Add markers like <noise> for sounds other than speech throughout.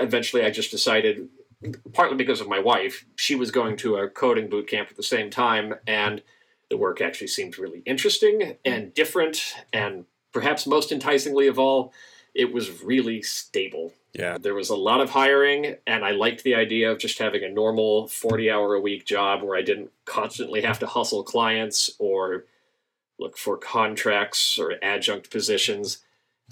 eventually I just decided, partly because of my wife, she was going to a coding boot camp at the same time, and the work actually seemed really interesting and different, and perhaps most enticingly of all, it was really stable. Yeah. There was a lot of hiring, and I liked the idea of just having a normal 40 hour a week job where I didn't constantly have to hustle clients or look for contracts or adjunct positions.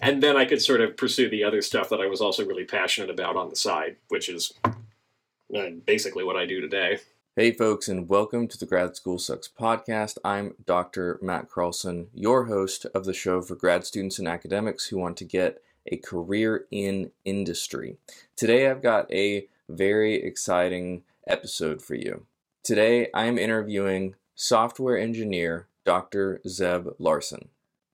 And then I could sort of pursue the other stuff that I was also really passionate about on the side, which is uh, basically what I do today. Hey, folks, and welcome to the Grad School Sucks podcast. I'm Dr. Matt Carlson, your host of the show for grad students and academics who want to get a career in industry. Today, I've got a very exciting episode for you. Today, I'm interviewing software engineer Dr. Zeb Larson.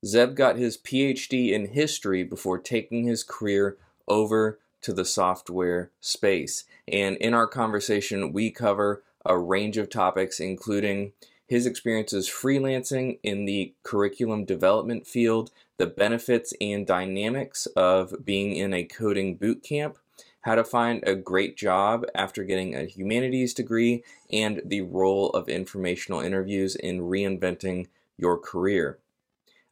Zeb got his PhD in history before taking his career over to the software space. And in our conversation, we cover a range of topics, including his experiences freelancing in the curriculum development field, the benefits and dynamics of being in a coding boot camp, how to find a great job after getting a humanities degree, and the role of informational interviews in reinventing your career.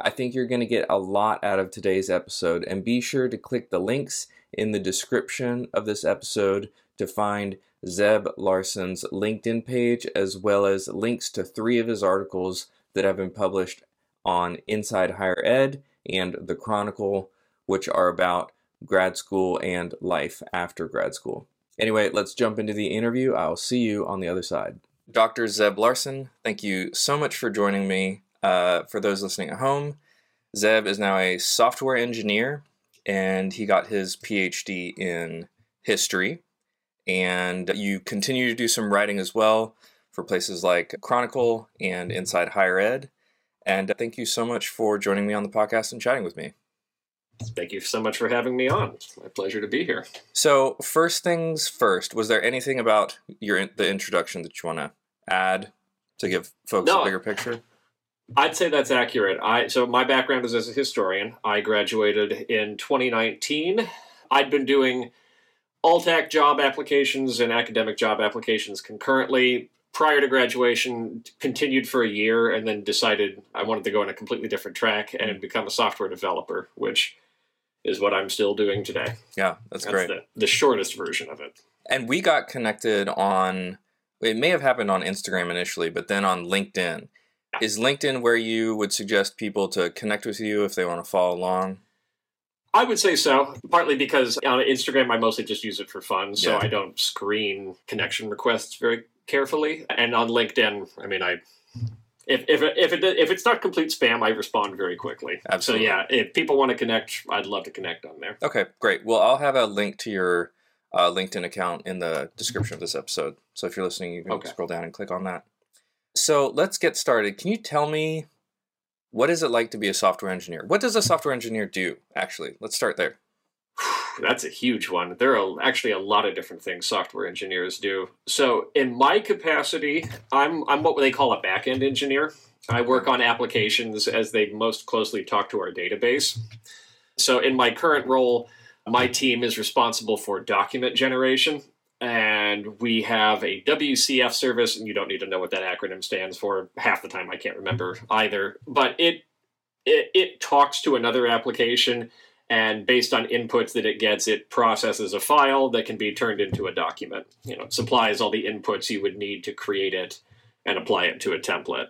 I think you're going to get a lot out of today's episode, and be sure to click the links in the description of this episode to find Zeb Larson's LinkedIn page, as well as links to three of his articles that have been published on Inside Higher Ed and The Chronicle, which are about grad school and life after grad school. Anyway, let's jump into the interview. I'll see you on the other side. Dr. Zeb Larson, thank you so much for joining me. Uh, for those listening at home, Zeb is now a software engineer and he got his PhD in history. And you continue to do some writing as well for places like Chronicle and Inside Higher Ed. And thank you so much for joining me on the podcast and chatting with me. Thank you so much for having me on. It's my pleasure to be here. So, first things first, was there anything about your the introduction that you want to add to give folks No. a bigger picture? I'd say that's accurate. I so my background is as a historian. I graduated in 2019. I'd been doing Altac job applications and academic job applications concurrently. Prior to graduation, continued for a year and then decided I wanted to go on a completely different track and mm. become a software developer, which is what I'm still doing today. Yeah, that's, That's great. the, the shortest version of it. And we got connected on, it may have happened on Instagram initially, but then on LinkedIn. Is LinkedIn where you would suggest people to connect with you if they want to follow along? I would say so, partly because on Instagram I mostly just use it for fun, so Yeah. I don't screen connection requests very carefully. And on LinkedIn, I mean, I if if it, if it if it's not complete spam, I respond very quickly. Absolutely. So yeah, if people want to connect, I'd love to connect on there. Okay, great. Well, I'll have a link to your uh, LinkedIn account in the description of this episode. So if you're listening, you can Okay. scroll down and click on that. So let's get started. Can you tell me what is it like to be a software engineer? What does a software engineer do, actually? Let's start there. <sighs> That's a huge one. There are actually a lot of different things software engineers do. So, in my capacity, I'm I'm what they call a back-end engineer. I work on applications as they most closely talk to our database. So, in my current role, my team is responsible for document generation, and we have a WCF service, and you don't need to know what that acronym stands for. Half the time, I can't remember either. But it it, it talks to another application and based on inputs that it gets it processes a file that can be turned into a document you know supplies all the inputs you would need to create it and apply it to a template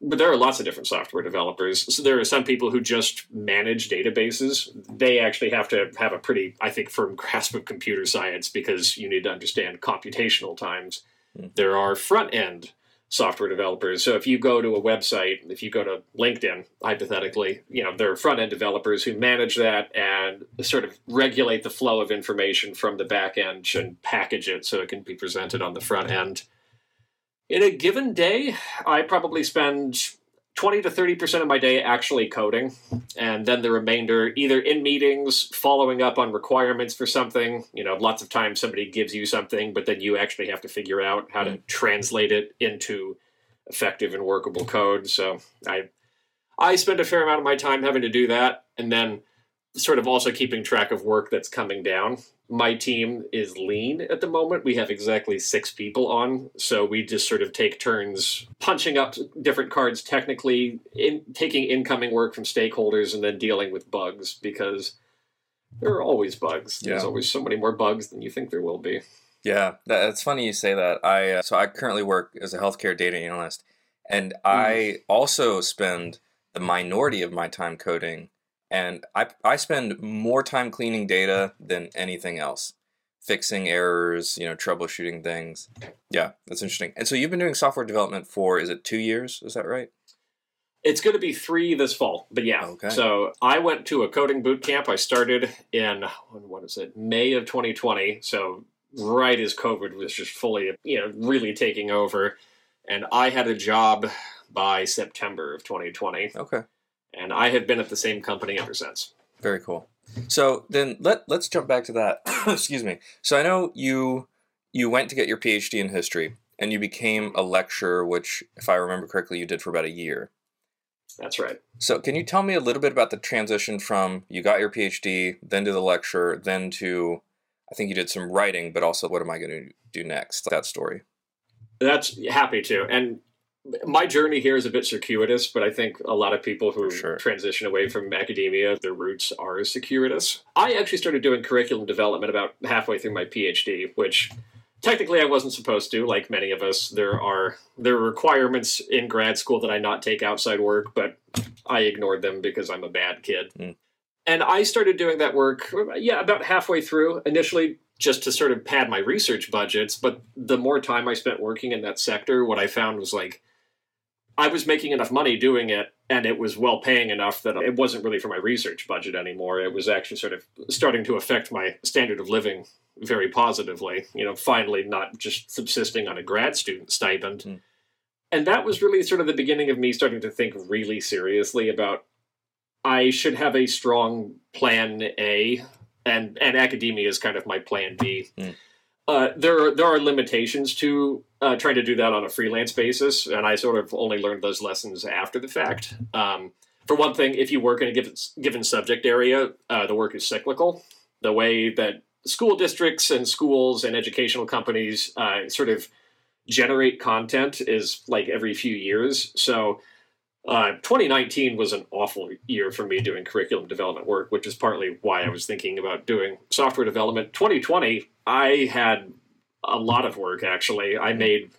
but there are lots of different software developers so there are some people who just manage databases they actually have to have a pretty i think firm <laughs> grasp of computer science because you need to understand computational times Mm. there are front end software developers. So if you go to a website, if you go to LinkedIn, hypothetically, you know, there are front end developers who manage that and sort of regulate the flow of information from the back end and package it so it can be presented on the front end. In a given day, I probably spend 20 to 30% of my day actually coding, and then the remainder either in meetings, following up on requirements for something. You know, lots of times somebody gives you something, but then you actually have to figure out how to mm. translate it into effective and workable code. So I I spend a fair amount of my time having to do that, and then sort of also keeping track of work that's coming down. My team is lean at the moment. We have exactly six people on, so we just sort of take turns punching up different cards technically, in, taking incoming work from stakeholders, and then dealing with bugs because there are always bugs. There's always so many more bugs than you think there will be. Yeah, that's funny you say that. I uh, so I currently work as a healthcare data analyst, and I also spend the minority of my time coding, and I I spend more time cleaning data than anything else, fixing errors, you know, troubleshooting things. Yeah, that's interesting. And so you've been doing software development for is it two years? Is that right? It's going to be three this fall, but yeah. Okay. So I went to a coding boot camp. I started in what is it, May of 2020. So right as COVID was just fully, you know, really taking over, and I had a job by September of 2020, Okay. And I have been at the same company ever since. Very cool. So then let let's jump back to that. <coughs> Excuse me. So I know you you went to get your PhD in history and you became a lecturer, which if I remember correctly, you did for about a year. That's right. So can you tell me a little bit about the transition from you got your PhD, then to the lecture, then to I think you did some writing, but also what am I going to do next? That story. That's happy to. And my journey here is a bit circuitous, but I think a lot of people who sure. transition away from academia, their roots are circuitous. I actually started doing curriculum development about halfway through my PhD, which technically I wasn't supposed to. Like many of us, there are there are requirements in grad school that I not take outside work, but I ignored them because I'm a bad kid. Mm. And I started doing that work, yeah, about halfway through. Initially, just to sort of pad my research budgets. But the more time I spent working in that sector, what I found was like I was making enough money doing it, and it was well paying enough that it wasn't really for my research budget anymore. It was actually sort of starting to affect my standard of living very positively. You know, finally not just subsisting on a grad student stipend. Mm. And that was really sort of the beginning of me starting to think really seriously about I should have a strong plan A, and and academia is kind of my plan B. Mm. Uh, there are there are limitations to uh, trying to do that on a freelance basis, and I sort of only learned those lessons after the fact. Um, for one thing, if you work in a given given subject area, uh, the work is cyclical. The way that school districts and schools and educational companies uh, sort of generate content is like every few years. So uh, 2019 was an awful year for me doing curriculum development work, which is partly why I was thinking about doing software development. 2020, I had a lot of work actually. I made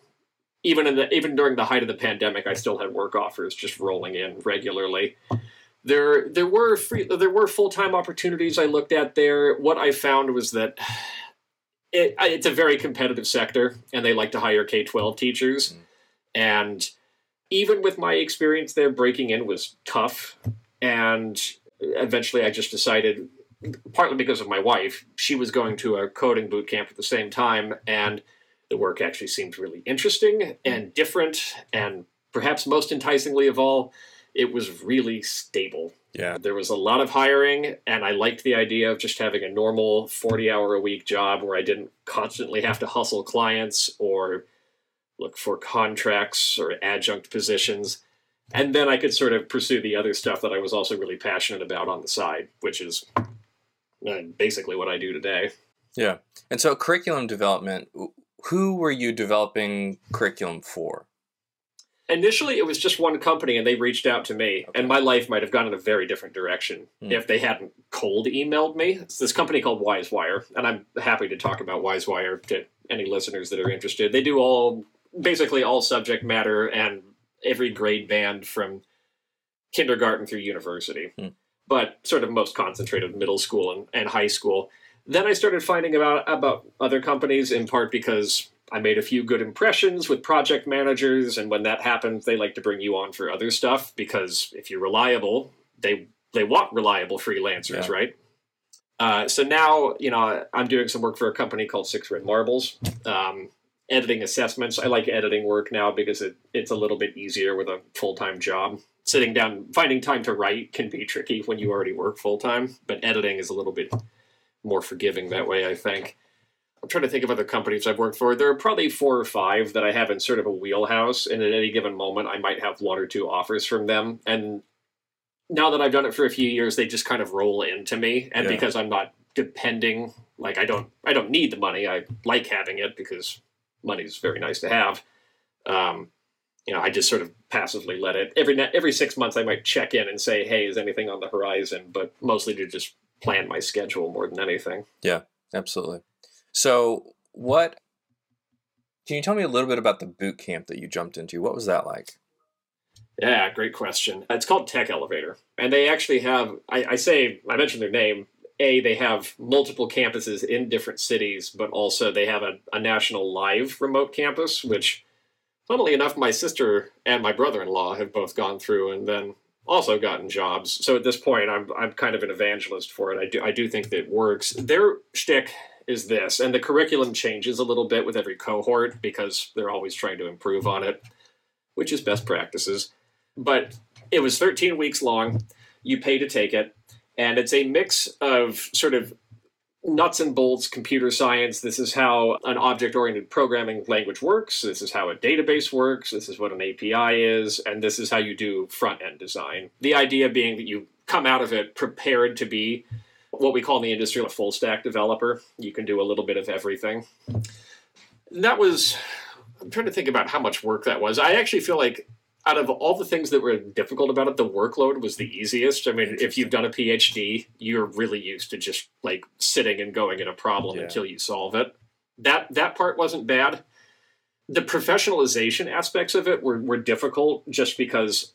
even in the even during the height of the pandemic, I still had work offers just rolling in regularly. There there were free there were full time opportunities I looked at there. What I found was that it, it's a very competitive sector, and they like to hire K twelve teachers, mm. and even with my experience there, breaking in was tough. And eventually, I just decided, partly because of my wife, she was going to a coding boot camp at the same time, and the work actually seemed really interesting and different, and perhaps most enticingly of all, it was really stable. Yeah. There was a lot of hiring, and I liked the idea of just having a normal 40 hour a week job where I didn't constantly have to hustle clients or look for contracts or adjunct positions. And then I could sort of pursue the other stuff that I was also really passionate about on the side, which is basically what I do today. Yeah. And so curriculum development, who were you developing curriculum for? Initially, it was just one company, and they reached out to me, Okay. and my life might have gone in a very different direction Hmm. if they hadn't cold emailed me. It's this company called WiseWire, and I'm happy to talk about WiseWire to any listeners that are interested. They do all, basically all subject matter and every grade band from kindergarten through university, Hmm. But sort of most concentrated middle school and, and high school. Then I started finding about about other companies in part because I made a few good impressions with project managers, and when that happens, they like to bring you on for other stuff because if you're reliable, they they want reliable freelancers, Yeah. right? Uh, so now, you know, I'm doing some work for a company called Six Red Marbles, um, editing assessments. I like editing work now because it, it's a little bit easier with a full time job. Sitting down, finding time to write can be tricky when you already work full time, but editing is a little bit more forgiving that way, I think. I'm trying to think of other companies I've worked for. There are probably four or five that I have in sort of a wheelhouse, and at any given moment, I might have one or two offers from them. And now that I've done it for a few years, they just kind of roll into me, and Yeah. because I'm not depending, like I don't, I don't need the money. I like having it because money's very nice to have. Um, you know, I just sort of passively let it every every six months. I might check in and say, "Hey, is anything on the horizon?" But mostly to just plan my schedule more than anything. Yeah, absolutely. So, what can you tell me a little bit about the boot camp that you jumped into? What was that like? Yeah, great question. It's called Tech Elevator, and they actually have. I, I say I mentioned their name. A, they have multiple campuses in different cities, but also they have a, a national live remote campus, which, funnily enough, my sister and my brother-in-law have both gone through, and then also gotten jobs. So at this point, I'm I'm kind of an evangelist for it. I do I do think that it works. Their shtick is this, and the curriculum changes a little bit with every cohort because they're always trying to improve on it, which is best practices. But it was 13 weeks long. You pay to take it, and it's a mix of sort of nuts and bolts computer science. This is how an object oriented programming language works. This is how a database works. This is what an API is. And this is how you do front end design. The idea being that you come out of it prepared to be what we call in the industry a full stack developer. You can do a little bit of everything. That was, I'm trying to think about how much work that was. I actually feel like out of all the things that were difficult about it, the workload was the easiest. I mean, if you've done a PhD, you're really used to just like sitting and going at a problem Yeah. until you solve it. That that part wasn't bad. The professionalization aspects of it were, were difficult just because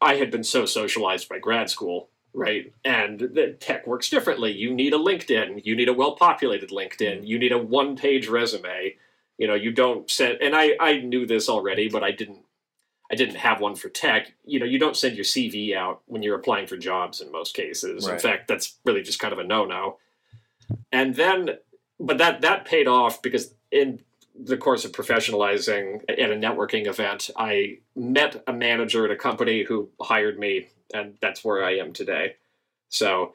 I had been so socialized by grad school, right? And the tech works differently. You need a LinkedIn, you need a well populated LinkedIn, mm-hmm. you need a one page resume. You know, you don't send and I, I knew this already, but I didn't I didn't have one for tech. You know, you don't send your CV out when you're applying for jobs in most cases. In fact, that's really just kind of a no-no. And then, but that that paid off because in the course of professionalizing at a networking event, I met a manager at a company who hired me, and that's where I am today. So,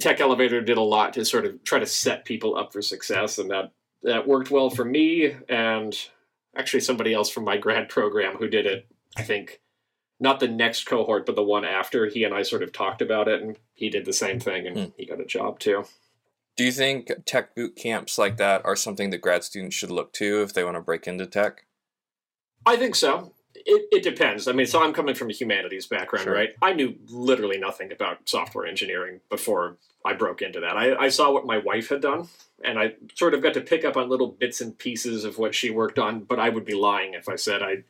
Tech Elevator did a lot to sort of try to set people up for success, and that that worked well for me and actually somebody else from my grad program who did it. I think not the next cohort, but the one after. He and I sort of talked about it, and he did the same thing, and Hmm. he got a job too. Do you think tech boot camps like that are something that grad students should look to if they want to break into tech? I think so. It, it depends. I mean, so I'm coming from a humanities background, Sure. right? I knew literally nothing about software engineering before I broke into that. I, I saw what my wife had done, and I sort of got to pick up on little bits and pieces of what she worked on, but I would be lying if I said I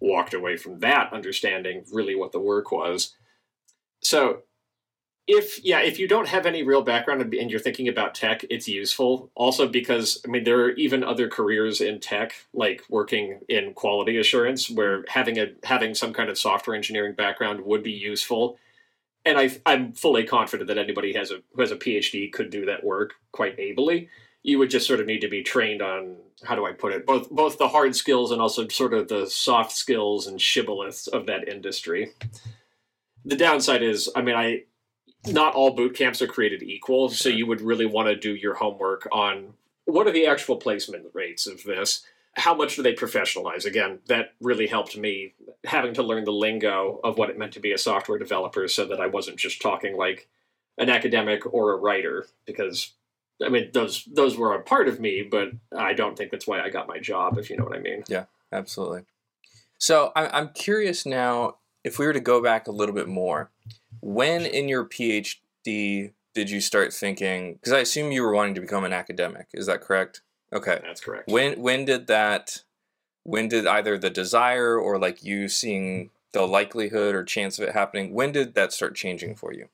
walked away from that understanding really what the work was. So, if yeah, if you don't have any real background and- you're thinking about tech, it's useful. Also because I mean there are even other careers in tech, like working in quality assurance, where having a having some kind of software engineering background would be useful. And I, I'm fully confident that anybody has a who has a PhD could do that work quite ably. You would just sort of need to be trained on how do I put it both both the hard skills and also sort of the soft skills and shibboleths of that industry. The downside is, I mean, I not all boot camps are created equal, so you would really want to do your homework on what are the actual placement rates of this? How much do they professionalize? Again, that really helped me having to learn the lingo of what it meant to be a software developer so that I wasn't just talking like an academic or a writer because I mean those those were a part of me, but I don't think that's why I got my job, if you know what I mean. Yeah, absolutely. So I'm curious now if we were to go back a little bit more, when in your PhD did you start thinking? Because I assume you were wanting to become an academic. Is that correct? Okay. That's correct. When when did that? When did either the desire or like you seeing the likelihood or chance of it happening? When did that start changing for you?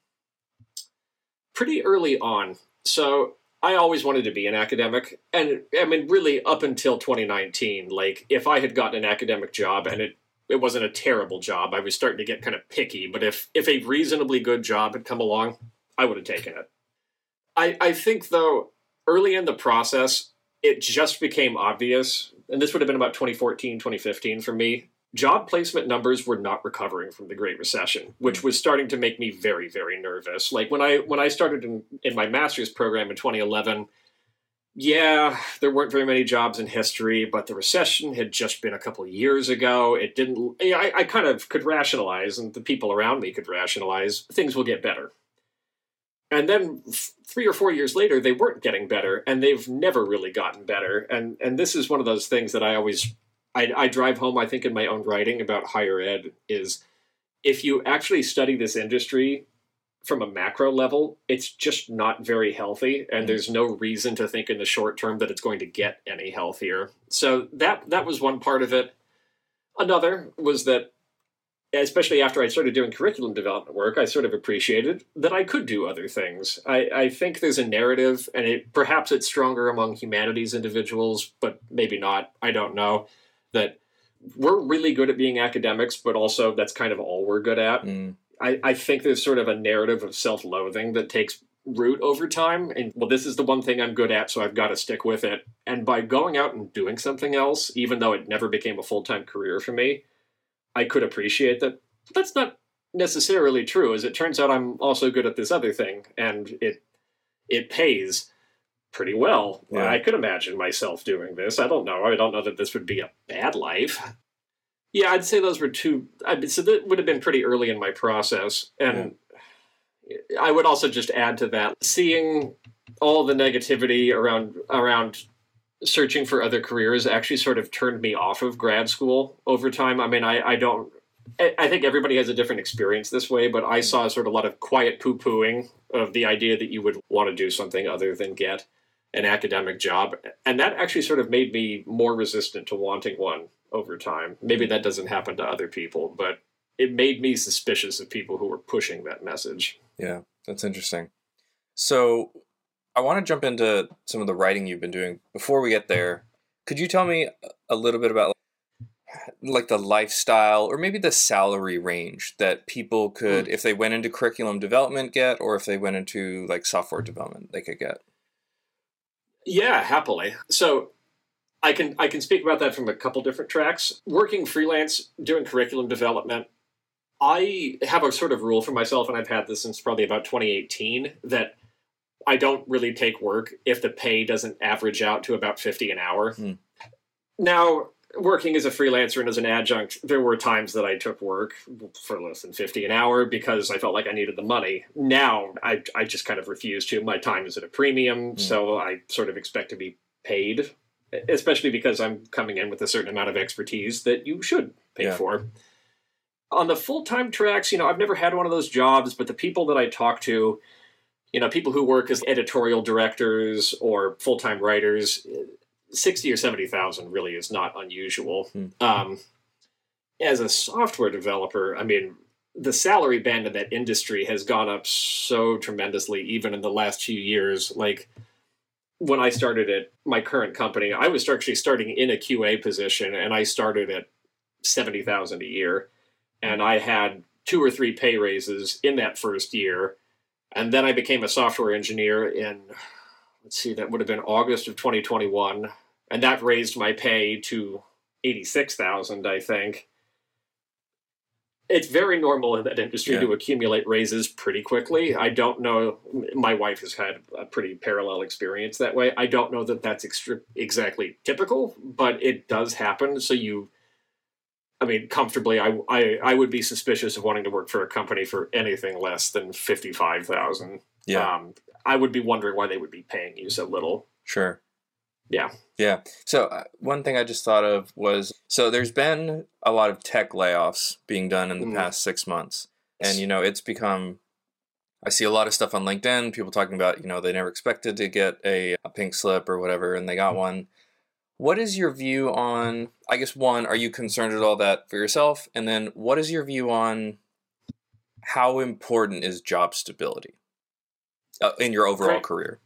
pretty early on. So I always wanted to be an academic, and I mean, really up until 2019. Like, if I had gotten an academic job and it it wasn't a terrible job, I was starting to get kind of picky. But if if a reasonably good job had come along, I would have taken it. I I think though, early in the process, it just became obvious, and this would have been about 2014, 2015 for me. Job placement numbers were not recovering from the Great Recession, which hmm. was starting to make me very, very nervous. Like when I when I started in, in my master's program in 2011, yeah, there weren't very many jobs in history, but the recession had just been a couple years ago. It didn't. I, I kind of could rationalize, and the people around me could rationalize things will get better. And then three or four years later, they weren't getting better, and they've never really gotten better. And and this is one of those things that I always I, I drive home. I think in my own writing about higher ed is if you actually study this industry from a macro level, it's just not very healthy, and mm. there's no reason to think in the short term that it's going to get any healthier. So that that was one part of it. Another was that, especially after I started doing curriculum development work, I sort of appreciated that I could do other things. I, I think there's a narrative, and it perhaps it's stronger among humanities individuals, but maybe not. I don't know that we're really good at being academics, but also that's kind of all we're good at. Mm. I, I think there's sort of a narrative of self-loathing that takes root over time. And well this is the one thing i'm good at so i've got to stick with it. And by going out and doing something else even though it never became a full-time career for me i could appreciate that that's not necessarily true. As it turns out i'm also good at this other thing and it it pays pretty well yeah. i could imagine myself doing this i don't know i don't know that this would be a bad life yeah, I'd say those were two. I so that would have been pretty early in my process, and yeah. I would also just add to that seeing all the negativity around around searching for other careers actually sort of turned me off of grad school over time. I mean, I, I don't. I think everybody has a different experience this way, but I saw sort of a lot of quiet poo pooing of the idea that you would want to do something other than get an academic job. And that actually sort of made me more resistant to wanting one over time. Maybe that doesn't happen to other people, but it made me suspicious of people who were pushing that message. Yeah, that's interesting. So I want to jump into some of the writing you've been doing. Before we get there, could you tell me a little bit about like the lifestyle or maybe the salary range that people could mm. if they went into curriculum development get or if they went into like software development they could get? Yeah, happily. So I can I can speak about that from a couple different tracks. Working freelance, doing curriculum development, I have a sort of rule for myself, and I've had this since probably about 2018 that I don't really take work if the pay doesn't average out to about 50 an hour. Hmm. Now, working as a freelancer and as an adjunct, there were times that I took work for less than 50 an hour because I felt like I needed the money. Now, I, I just kind of refuse to. My time is at a premium, hmm. so I sort of expect to be paid especially because I'm coming in with a certain amount of expertise that you should pay yeah. for. On the full time tracks, you know, I've never had one of those jobs, but the people that I talk to, you know, people who work as editorial directors or full time writers, sixty or seventy thousand really is not unusual. Hmm. Um, as a software developer, I mean, the salary band in that industry has gone up so tremendously, even in the last few years. Like when I started at my current company, I was actually starting in a QA position, and I started at seventy thousand a year, and I had two or three pay raises in that first year, and then I became a software engineer in let's see, that would have been August of twenty twenty one, and that raised my pay to eighty six thousand, I think it's very normal in that industry yeah. to accumulate raises pretty quickly. I don't know. My wife has had a pretty parallel experience that way. I don't know that that's exactly typical, but it does happen. So you, I mean, comfortably, I, I I would be suspicious of wanting to work for a company for anything less than fifty five thousand. Yeah, um, I would be wondering why they would be paying you so little. Sure. Yeah. Yeah. So uh, one thing I just thought of was so there's been a lot of tech layoffs being done in the mm. past six months, and you know it's become. I see a lot of stuff on LinkedIn. People talking about you know they never expected to get a, a pink slip or whatever, and they got mm. one. What is your view on? I guess one, are you concerned at all that for yourself, and then what is your view on how important is job stability uh, in your overall right. career?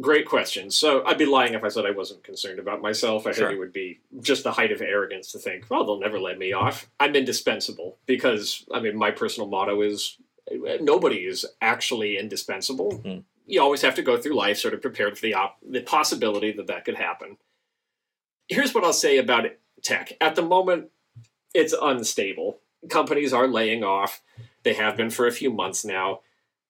Great question. So I'd be lying if I said I wasn't concerned about myself. I sure. think it would be just the height of arrogance to think, well, they'll never let me off. I'm indispensable because, I mean, my personal motto is nobody is actually indispensable. Mm-hmm. You always have to go through life sort of prepared for the op- the possibility that that could happen. Here's what I'll say about tech. At the moment, it's unstable. Companies are laying off. They have been for a few months now.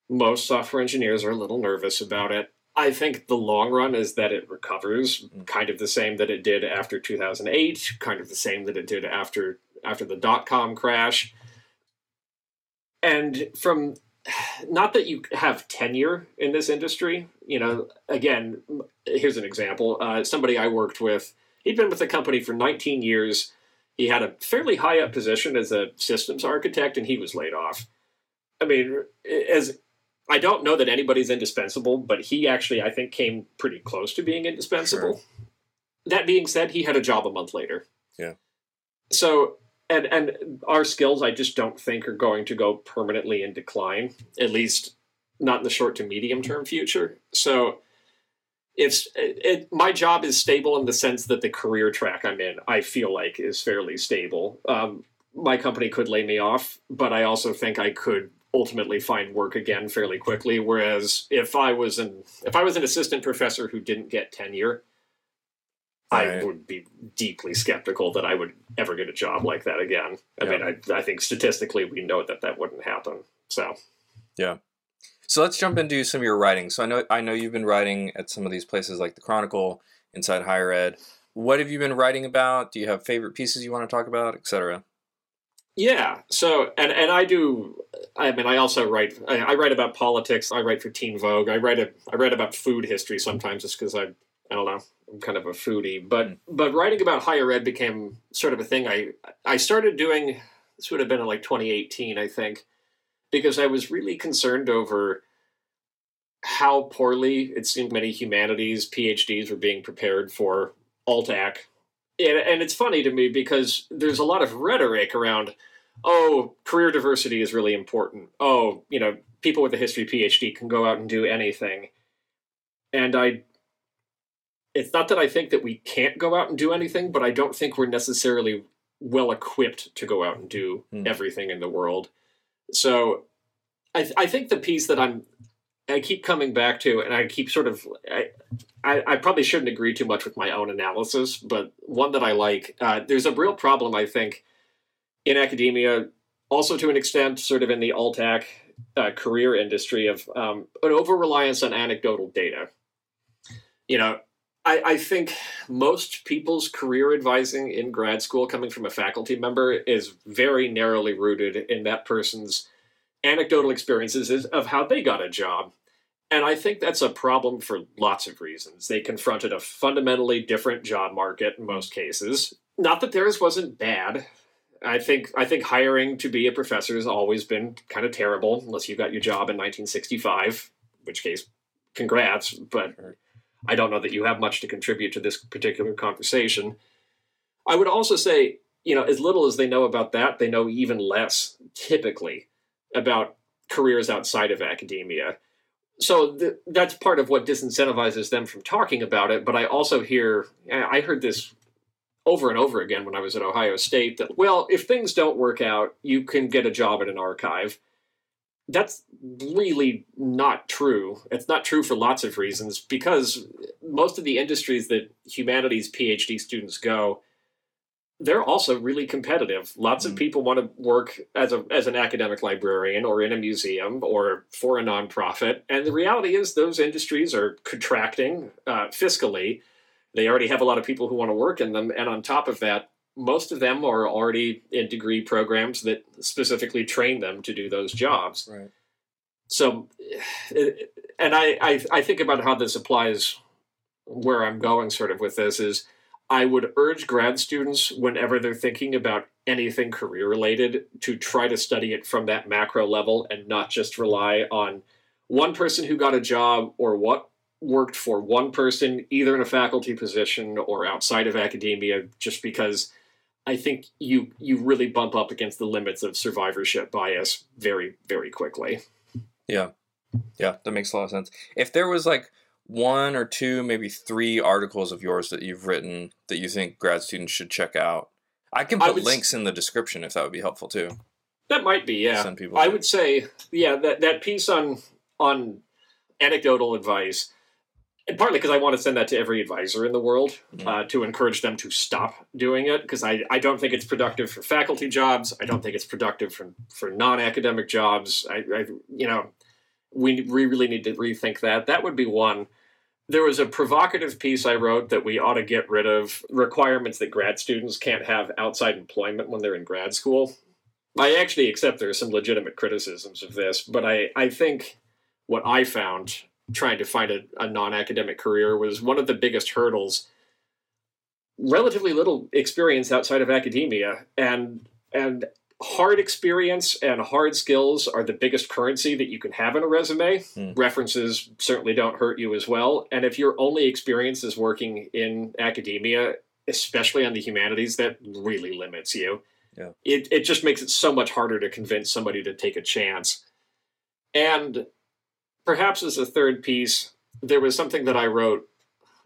Most software engineers are a little nervous about it I think the long run is that it recovers, Mhm. kind of the same that it did after 2008, kind of the same that it did after after the dot com crash. And from not that you have tenure in this industry, you know, again, here's an example. Uh, somebody I worked with, he'd been with the company for 19 years. He had a fairly high up position as a systems architect, and he was laid off. I mean, as I don't know that anybody's indispensable, but he actually, I think, came pretty close to being indispensable. That being said, he had a job a month later. Yeah. So, and and our skills, I just don't think are going to go permanently in decline. At least, not in the short to medium term future. So, it's it, it, my job is stable in the sense that the career track I'm in, I feel like, is fairly stable. Um, my company could lay me off, but I also think I could ultimately find work again fairly quickly. Whereas if I was an if I was an assistant professor who didn't get tenure, I would be deeply skeptical that I would ever get a job like that again. I Yeah. mean, I, I think statistically we know that that wouldn't happen. So So let's jump into some of your writing. So I know I know you've been writing at some of these places like the Chronicle, Inside Higher Ed. What have you been writing about? Do you have favorite pieces you want to talk about, etc.? yeah, so and and I do. I mean, I also write. I, I write about politics. I write for Teen Vogue. I write a, I write about food history sometimes, just because I I don't know. I'm kind of a foodie, but Mm. but writing about higher ed became sort of a thing. I I started doing this would have been in like 2018, I think, because I was really concerned over how poorly it seemed many humanities PhDs were being prepared for AltAc. And, and it's funny to me because there's a lot of rhetoric around, oh, career diversity is really important. Oh, you know, people with a history PhD can go out and do anything. And I it's not that I think that we can't go out and do anything, but I don't think we're necessarily well equipped to go out and do Hmm. everything in the world. So I, th- I think the piece that I'm I keep coming back to, and I keep sort of I, I, I probably shouldn't agree too much with my own analysis, but one that I like. Uh, there's a real problem I think in academia, also to an extent, sort of in the AltAc uh, career industry of um, an over reliance on anecdotal data. You know, I, I think most people's career advising in grad school coming from a faculty member is very narrowly rooted in that person's anecdotal experiences of how they got a job. And I think that's a problem for lots of reasons. They confronted a fundamentally different job market in most cases. Not that theirs wasn't bad. I think I think hiring to be a professor has always been kind of terrible, unless you got your job in 1965, in which case, congrats. But. I don't know that you have much to contribute to this particular conversation. I would also say, you know, as little as they know about that, they know even less typically about careers outside of academia. So th- that's part of what disincentivizes them from talking about it. But I also hear, I heard this over and over again when I was at Ohio State that, well, if things don't work out, you can get a job at an archive. That's really not true. It's not true for lots of reasons because most of the industries that humanities PhD students go, they're also really competitive. Lots of Mm. people want to work as a as an academic librarian or in a museum or for a nonprofit, and the reality is those industries are contracting uh, fiscally. They already have a lot of people who want to work in them, and on top of that, most of them are already in degree programs that specifically train them to do those jobs Right. so and I, I i think about how this applies where i'm going sort of with this is i would urge grad students whenever they're thinking about anything career related to try to study it from that macro level and not just rely on one person who got a job or what worked for one person either in a faculty position or outside of academia just because i think you you really bump up against the limits of survivorship bias very very quickly Yeah, Yeah, that makes a lot of sense. If there was like one or two, maybe three articles of yours that you've written that you think grad students should check out, I can I put s- links in the description if that would be helpful too. That might be, yeah. Send people. I would say, yeah, that that piece on on anecdotal advice, and partly because I want to send that to every advisor in the world Mhm. uh, to encourage them to stop doing it because I, I don't think it's productive for faculty jobs. I don't think it's productive for for non academic jobs. I, I you know we we really need to rethink that. That would be one. there was a provocative piece I wrote that we ought to get rid of requirements that grad students can't have outside employment when they're in grad school. I actually accept there are some legitimate criticisms of this, but I, I think what I found trying to find a, a non academic career was one of the biggest hurdles. Relatively little experience outside of academia, and and hard experience and hard skills are the biggest currency that you can have in a resume. Hmm. References certainly don't hurt you as well. And if your only experience is working in academia, especially on the humanities, that really limits you. Yeah. It, it just makes it so much harder to convince somebody to take a chance. And perhaps as a third piece, there was something that I wrote,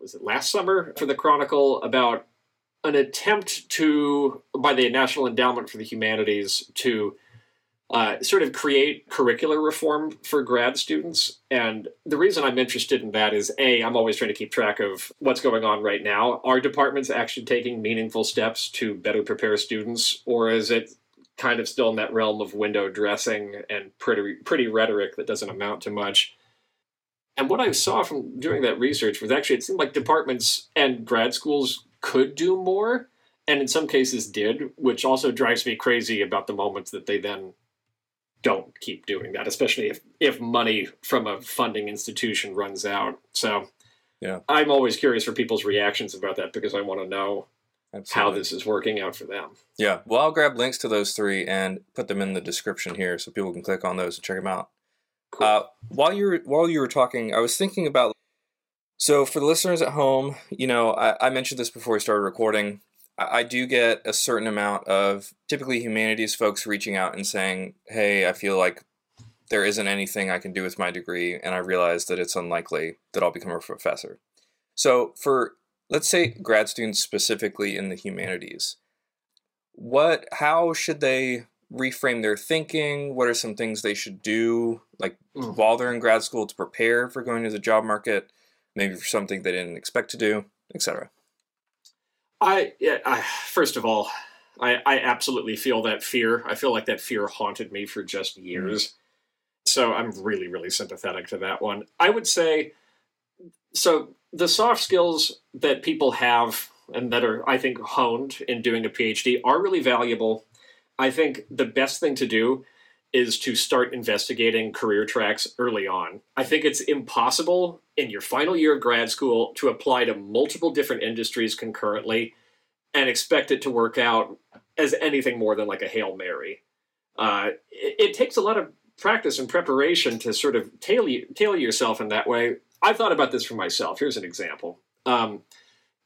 was it last summer for the Chronicle about an attempt to, by the National Endowment for the Humanities, to uh, sort of create curricular reform for grad students. And the reason I'm interested in that is A, I'm always trying to keep track of what's going on right now. Are departments actually taking meaningful steps to better prepare students, or is it kind of still in that realm of window dressing and pretty, pretty rhetoric that doesn't amount to much? And what I saw from doing that research was actually it seemed like departments and grad schools could do more, and in some cases did, which also drives me crazy about the moments that they then don't keep doing that, especially if if money from a funding institution runs out. So, Yeah. I'm always curious for people's reactions about that because I want to know how this is working out for them. Yeah. Well, I'll grab links to those three and put them in the description here so people can click on those and check them out. Cool. Uh, while you were while you were talking, I was thinking about. So for the listeners at home, you know, I, I mentioned this before we started recording. I, I do get a certain amount of typically humanities folks reaching out and saying, "Hey, I feel like there isn't anything I can do with my degree, and I realize that it's unlikely that I'll become a professor." So for let's say grad students specifically in the humanities, what how should they reframe their thinking? What are some things they should do, like Mm. while they're in grad school, to prepare for going to the job market? Maybe for something they didn't expect to do, etc. I, yeah, I first of all, I, I absolutely feel that fear. I feel like that fear haunted me for just years. So I'm really, really sympathetic to that one. I would say, so the soft skills that people have and that are, I think, honed in doing a PhD are really valuable. I think the best thing to do is to start investigating career tracks early on. I think it's impossible in your final year of grad school to apply to multiple different industries concurrently and expect it to work out as anything more than like a Hail Mary. Uh, it, it takes a lot of practice and preparation to sort of tailor, tailor yourself in that way. I thought about this for myself. Here's an example. Um,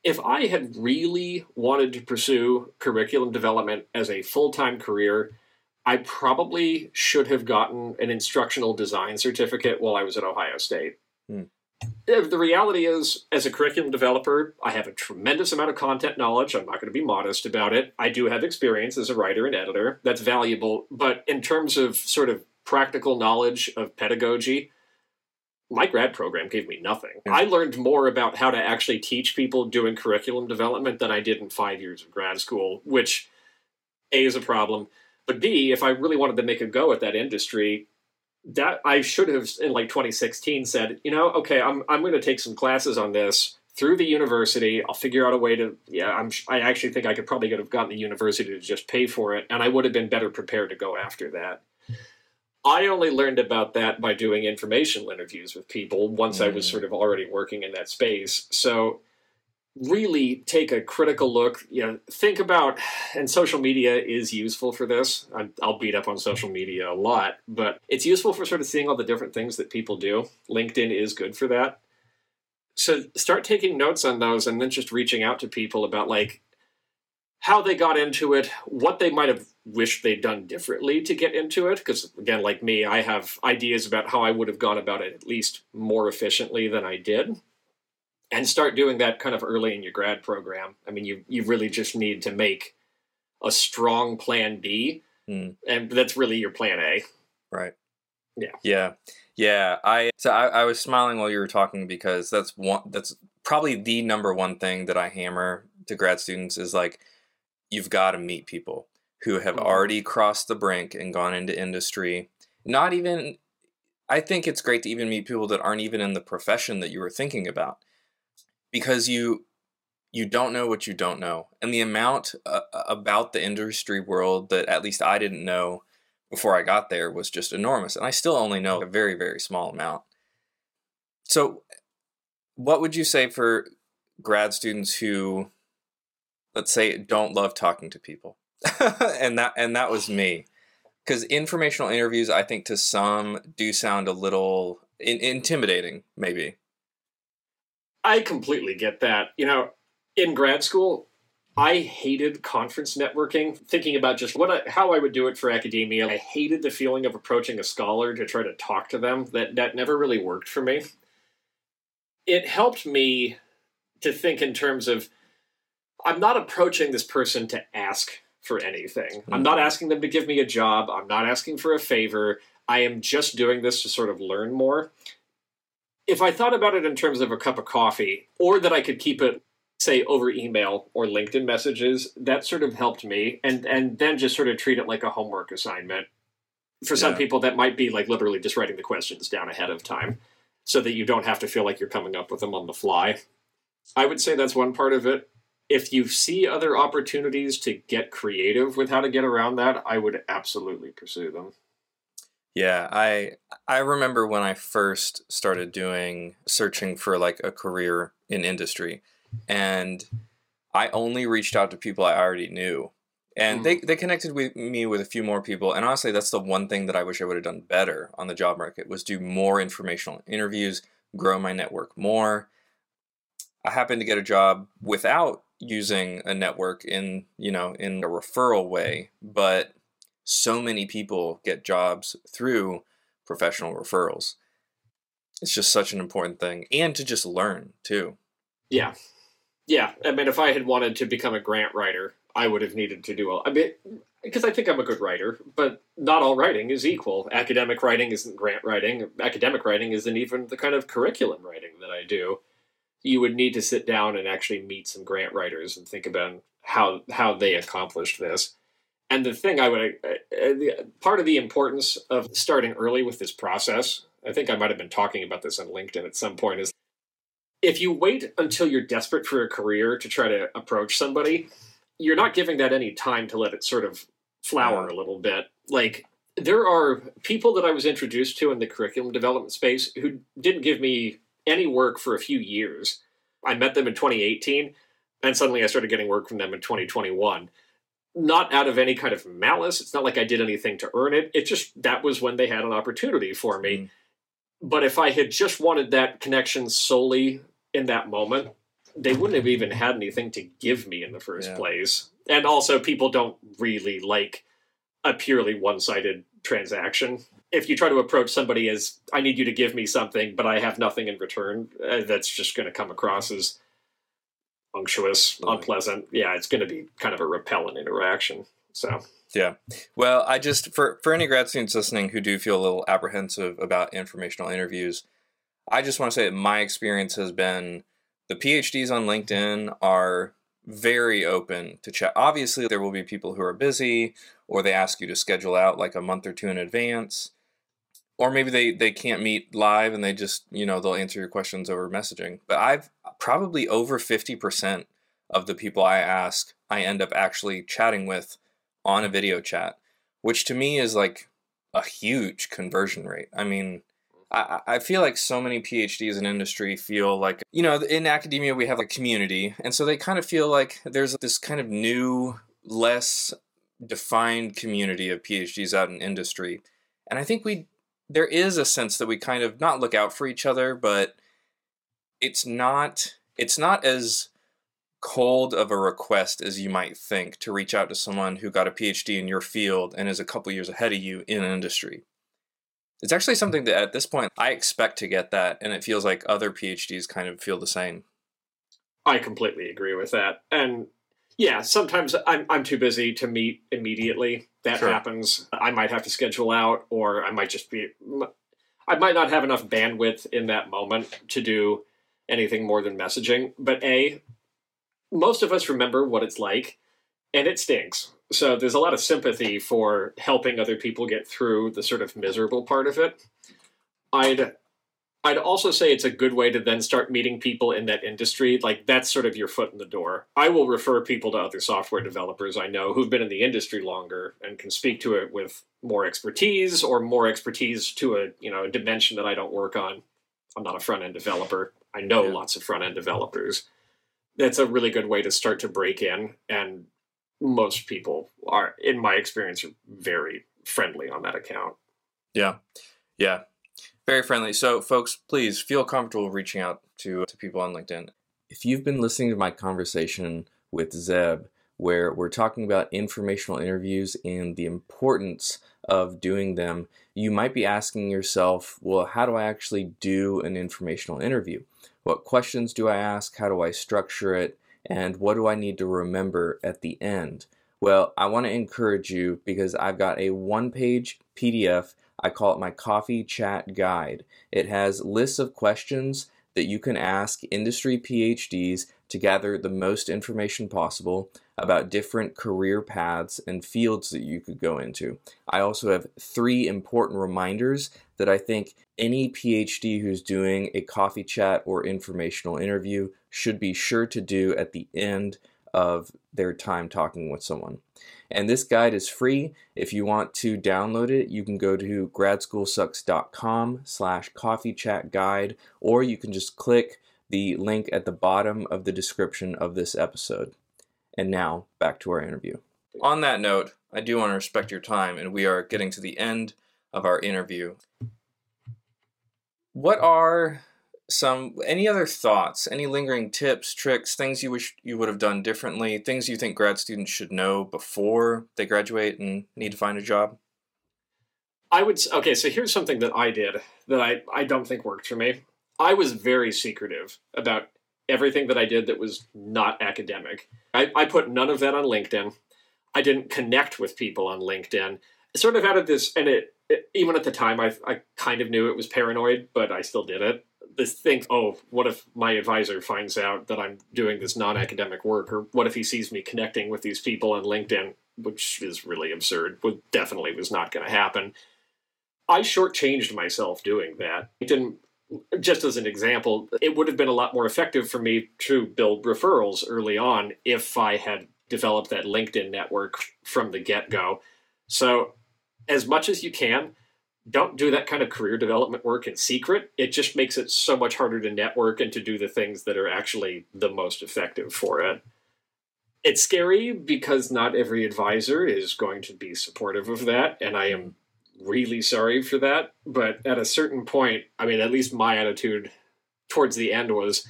if I had really wanted to pursue curriculum development as a full time career, I probably should have gotten an instructional design certificate while I was at Ohio State. Hmm. Uh, The reality is, as a curriculum developer, I have a tremendous amount of content knowledge. I'm not going to be modest about it. I do have experience as a writer and editor. That's valuable. But in terms of sort of practical knowledge of pedagogy, my grad program gave me nothing. Yeah. I learned more about how to actually teach people doing curriculum development than I did in five years of grad school, which A is a problem. But B, if I really wanted to make a go at that industry, that I should have in like 2016 said, you know, okay, I'm I'm going to take some classes on this through the university. I'll figure out a way to. Yeah, I'm. I actually think I could probably could have gotten the university to just pay for it, and I would have been better prepared to go after that. I only learned about that by doing informational interviews with people once I was Mm. sort of already working in that space. So really take a critical look you know think about and social media is useful for this i'll beat up on social media a lot but it's useful for sort of seeing all the different things that people do linkedin is good for that so start taking notes on those and then just reaching out to people about like how they got into it what they might have wished they'd done differently to get into it because again like me i have ideas about how i would have gone about it at least more efficiently than i did and start doing that kind of early in your grad program. I mean, you you really just need to make a strong plan B, Hmm. and that's really your plan A. Right. Yeah. Yeah. Yeah. I so I, I was smiling while you were talking because that's one that's probably the number one thing that I hammer to grad students is like you've got to meet people who have Mhm. already crossed the brink and gone into industry. Not even I think it's great to even meet people that aren't even in the profession that you were thinking about because you you don't know what you don't know and the amount uh, about the industry world that at least I didn't know before I got there was just enormous and I still only know a very very small amount. So what would you say for grad students who let's say don't love talking to people? <laughs> and that and that was me. Because informational interviews i think to some do sound a little in- intimidating maybe. I completely get that. You know in grad school i hated conference networking thinking about just what I, how i would do it for academia. I hated the feeling of approaching a scholar to try to talk to them. That that never really worked for me. It helped me to think in terms of i'm not approaching this person to ask for anything. Mm-hmm. I'm not mm-hmm. asking them to give me a job. I'm not asking for a favor. I am just doing this to sort of learn more. If I thought about it in terms of a cup of coffee, or that I could keep it, say, over email or LinkedIn messages, that sort of helped me. And and then just sort of treat it like a homework assignment. For some yeah. people, that might be like literally just writing the questions down ahead of time so that you don't have to feel like you're coming up with them on the fly. I would say that's one part of it if you see other opportunities to get creative with how to get around that, I would absolutely pursue them. Yeah, I I remember when I first started doing searching for like a career in industry and I only reached out to people I already knew. And mm. they, they connected with me with a few more people. And honestly, that's the one thing that I wish I would have done better on the job market was do more informational interviews, grow my network more. I happened to get a job without using a network in you know in a referral way but so many people get jobs through professional referrals. It's just such an important thing and to just learn too. Yeah. Yeah i mean if i had wanted to become a grant writer i would have needed to do a i mean because i think i'm a good writer but not all writing is equal. Academic writing isn't grant writing. Academic writing isn't even the kind of curriculum writing that i do you would need to sit down and actually meet some grant writers and think about how how they accomplished this. And the thing I would uh, uh, part of the importance of starting early with this process, I think I might have been talking about this on LinkedIn at some point, is if you wait until you're desperate for a career to try to approach somebody, you're not giving that any time to let it sort of flower a little bit. Like there are people that I was introduced to in the curriculum development space who didn't give me any work for a few years. I met them in 2018, and suddenly I started getting work from them in 2021. Not out of any kind of malice. It's not like I did anything to earn it. It just that was when they had an opportunity for me. Mm. But if I had just wanted that connection solely in that moment, they wouldn't have even had anything to give me in the first yeah. place. And also, people don't really like a purely one sided transaction if you try to approach somebody as I need you to give me something, but I have nothing in return, uh, that's just going to come across as unctuous, unpleasant. Yeah, it's going to be kind of a repellent interaction. So yeah, well, I just for for any grad students listening who do feel a little apprehensive about informational interviews, I just want to say that my experience has been the PhDs on LinkedIn are very open to chat. Obviously, there will be people who are busy or they ask you to schedule out like a month or two in advance or maybe they they can't meet live and they just you know they'll answer your questions over messaging but i've probably over 50% of the people i ask i end up actually chatting with on a video chat which to me is like a huge conversion rate i mean I, I feel like so many PhDs in industry feel like, you know, in academia we have a community. And so they kind of feel like there's this kind of new, less defined community of PhDs out in industry. And I think we there is a sense that we kind of not look out for each other, but it's not it's not as cold of a request as you might think to reach out to someone who got a PhD in your field and is a couple years ahead of you in industry. It's actually something that at this point I expect to get that, and it feels like other PhDs kind of feel the same. I completely agree with that. And yeah, sometimes I'm I'm too busy to meet immediately. That sure. happens. I might have to schedule out, or I might just be. I might not have enough bandwidth in that moment to do anything more than messaging. But a, most of us remember what it's like, and it stinks. So there's a lot of sympathy for helping other people get through the sort of miserable part of it. I'd I'd also say it's a good way to then start meeting people in that industry. Like that's sort of your foot in the door. I will refer people to other software developers I know who've been in the industry longer and can speak to it with more expertise or more expertise to a you know a dimension that I don't work on. I'm not a front end developer. I know Yeah. lots of front end developers. That's a really good way to start to break in, and most people are, in my experience, are very friendly on that account. Yeah. Yeah. Very friendly. So, folks, please feel comfortable reaching out to, to people on LinkedIn. If you've been listening to my conversation with Zeb, where we're talking about informational interviews and the importance of doing them, you might be asking yourself, well, how do I actually do an informational interview? What questions do I ask? How do I structure it? And what do I need to remember at the end? Well, I want to encourage you because I've got a one page PDF. I call it my coffee chat guide. It has lists of questions that you can ask industry PhDs to gather the most information possible about different career paths and fields that you could go into. I also have three important reminders that I think any PhD who's doing a coffee chat or informational interview should be sure to do at the end of their time talking with someone. And this guide is free. If you want to download it, you can go to gradschoolsucks.com slash coffee chat guide, or you can just click the link at the bottom of the description of this episode. And now, back to our interview. On that note, I do want to respect your time, and we are getting to the end of our interview. What are some any other thoughts, any lingering tips, tricks, things you wish you would have done differently, things you think grad students should know before they graduate and need to find a job? I would okay. So here's something that I did that I I don't think worked for me. I was very secretive about everything that I did that was not academic. I, I put none of that on LinkedIn. I didn't connect with people on LinkedIn. Sort of out of this, and it, it even at the time, I I kind of knew it was paranoid, but I still did it. This think, oh, what if my advisor finds out that I'm doing this non-academic work, or what if he sees me connecting with these people on LinkedIn, which is really absurd. Would definitely was not going to happen. I shortchanged myself doing that. It didn't just as an example, it would have been a lot more effective for me to build referrals early on if I had developed that LinkedIn network from the get go. So, as much as you can, don't do that kind of career development work in secret. It just makes it so much harder to network and to do the things that are actually the most effective for it. It's scary because not every advisor is going to be supportive of that, and I am really sorry for that. But at a certain point, I mean, at least my attitude towards the end was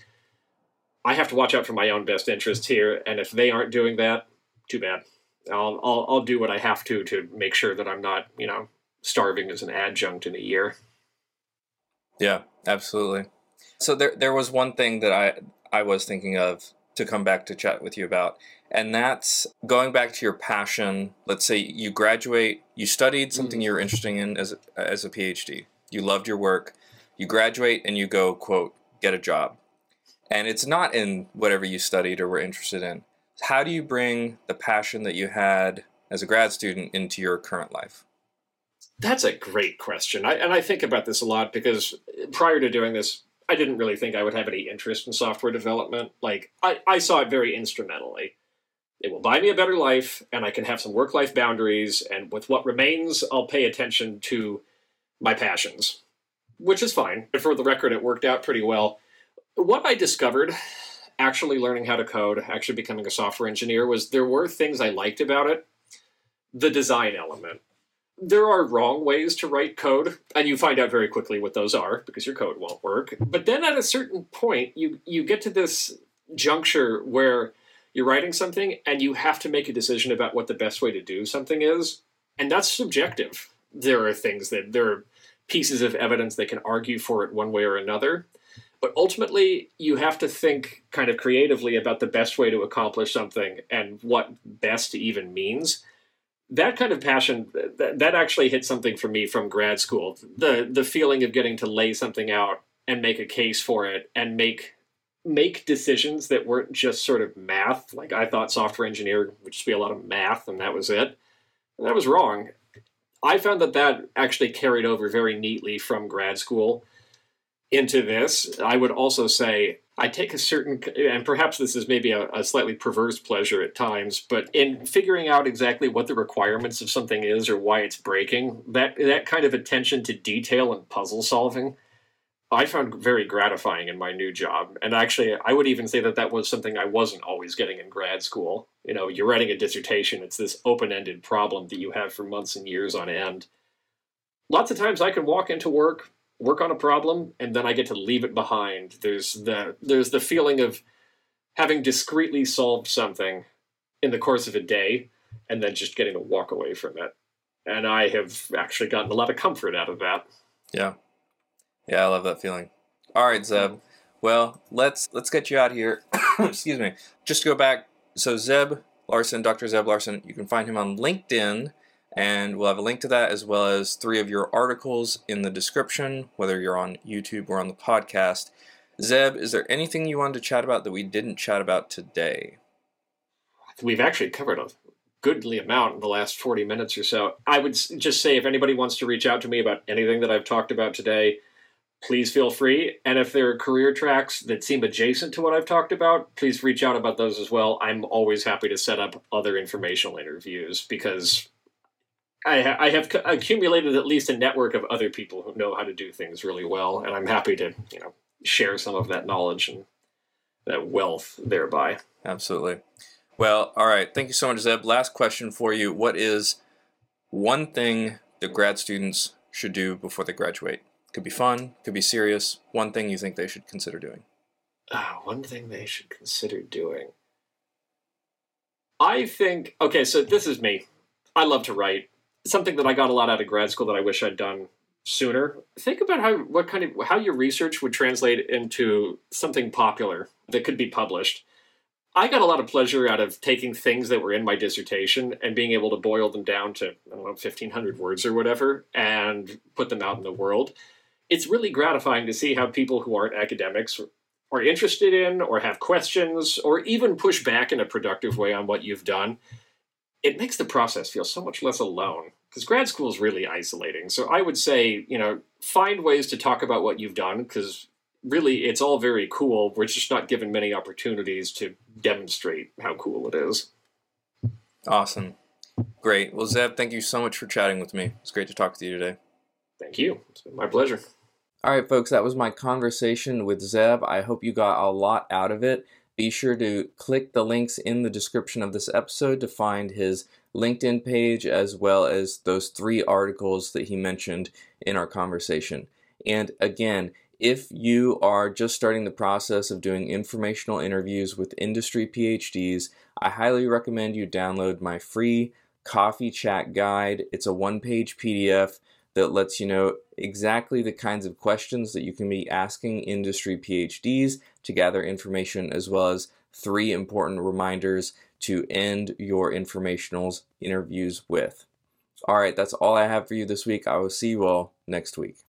I have to watch out for my own best interest here. And if they aren't doing that, too bad. I'll, I'll, I'll do what I have to to make sure that I'm not, you know, starving as an adjunct in a year. Yeah, absolutely. So there there was one thing that I I was thinking of to come back to chat with you about, and that's going back to your passion. Let's say you graduate, you studied something mm. you're interested in as as a PhD. You loved your work. You graduate and you go quote get a job, and it's not in whatever you studied or were interested in. How do you bring the passion that you had as a grad student into your current life? That's a great question. I, and I think about this a lot because prior to doing this, I didn't really think I would have any interest in software development. Like, I, I saw it very instrumentally. It will buy me a better life, and I can have some work life boundaries, and with what remains, I'll pay attention to my passions, which is fine. For the record, it worked out pretty well. What I discovered actually learning how to code, actually becoming a software engineer, was there were things I liked about it. The design element there are wrong ways to write code and you find out very quickly what those are because your code won't work. But then at a certain point you you get to this juncture where you're writing something and you have to make a decision about what the best way to do something is and that's subjective. There are things that there are pieces of evidence that can argue for it one way or another. But ultimately you have to think kind of creatively about the best way to accomplish something and what best even means that kind of passion that, that actually hit something for me from grad school. The the feeling of getting to lay something out and make a case for it and make make decisions that weren't just sort of math. Like i thought software engineer would just be a lot of math and that was it. And that was wrong. I found that that actually carried over very neatly from grad school into this. I would also say I take a certain, and perhaps this is maybe a, a, slightly perverse pleasure at times, but in figuring out exactly what the requirements of something is or why it's breaking, that that kind of attention to detail and puzzle solving, I found very gratifying in my new job. And actually, I would even say that that was something I wasn't always getting in grad school. You know, you're writing a dissertation; it's this open-ended problem that you have for months and years on end. Lots of times, I can walk into work work on a problem and then I get to leave it behind. There's the there's the feeling of having discreetly solved something in the course of a day and then just getting to walk away from it. And I have actually gotten a lot of comfort out of that. Yeah. Yeah, I love that feeling. All right, Zeb. Mm-hmm. Well, let's let's get you out here. <coughs> Excuse me. Just to go back. So Zeb Larson, Dr. Zeb Larson, you can find him on LinkedIn and we'll have a link to that as well as three of your articles in the description, whether you're on YouTube or on the podcast. Zeb, is there anything you wanted to chat about that we didn't chat about today? We've actually covered a goodly amount in the last 40 minutes or so. I would just say if anybody wants to reach out to me about anything that I've talked about today, please feel free. And if there are career tracks that seem adjacent to what I've talked about, please reach out about those as well. I'm always happy to set up other informational interviews because I, ha- I have accumulated at least a network of other people who know how to do things really well, and I'm happy to you know share some of that knowledge and that wealth thereby. Absolutely. Well, all right. Thank you so much, Zeb. Last question for you: What is one thing that grad students should do before they graduate? Could be fun, could be serious. One thing you think they should consider doing? Uh, one thing they should consider doing. I think okay, so this is me. I love to write something that I got a lot out of grad school that I wish I'd done sooner. Think about how what kind of how your research would translate into something popular that could be published. I got a lot of pleasure out of taking things that were in my dissertation and being able to boil them down to I don't know 1500 words or whatever and put them out in the world. It's really gratifying to see how people who aren't academics are interested in or have questions or even push back in a productive way on what you've done it makes the process feel so much less alone because grad school is really isolating. So I would say, you know, find ways to talk about what you've done because really it's all very cool. We're just not given many opportunities to demonstrate how cool it is. Awesome. Great. Well, Zeb, thank you so much for chatting with me. It's great to talk to you today. Thank you. It's been my pleasure. All right, folks, that was my conversation with Zeb. I hope you got a lot out of it. Be sure to click the links in the description of this episode to find his LinkedIn page as well as those three articles that he mentioned in our conversation. And again, if you are just starting the process of doing informational interviews with industry PhDs, I highly recommend you download my free coffee chat guide. It's a one page PDF that lets you know exactly the kinds of questions that you can be asking industry PhDs to gather information, as well as three important reminders to end your informationals interviews with. All right, that's all I have for you this week. I will see you all next week.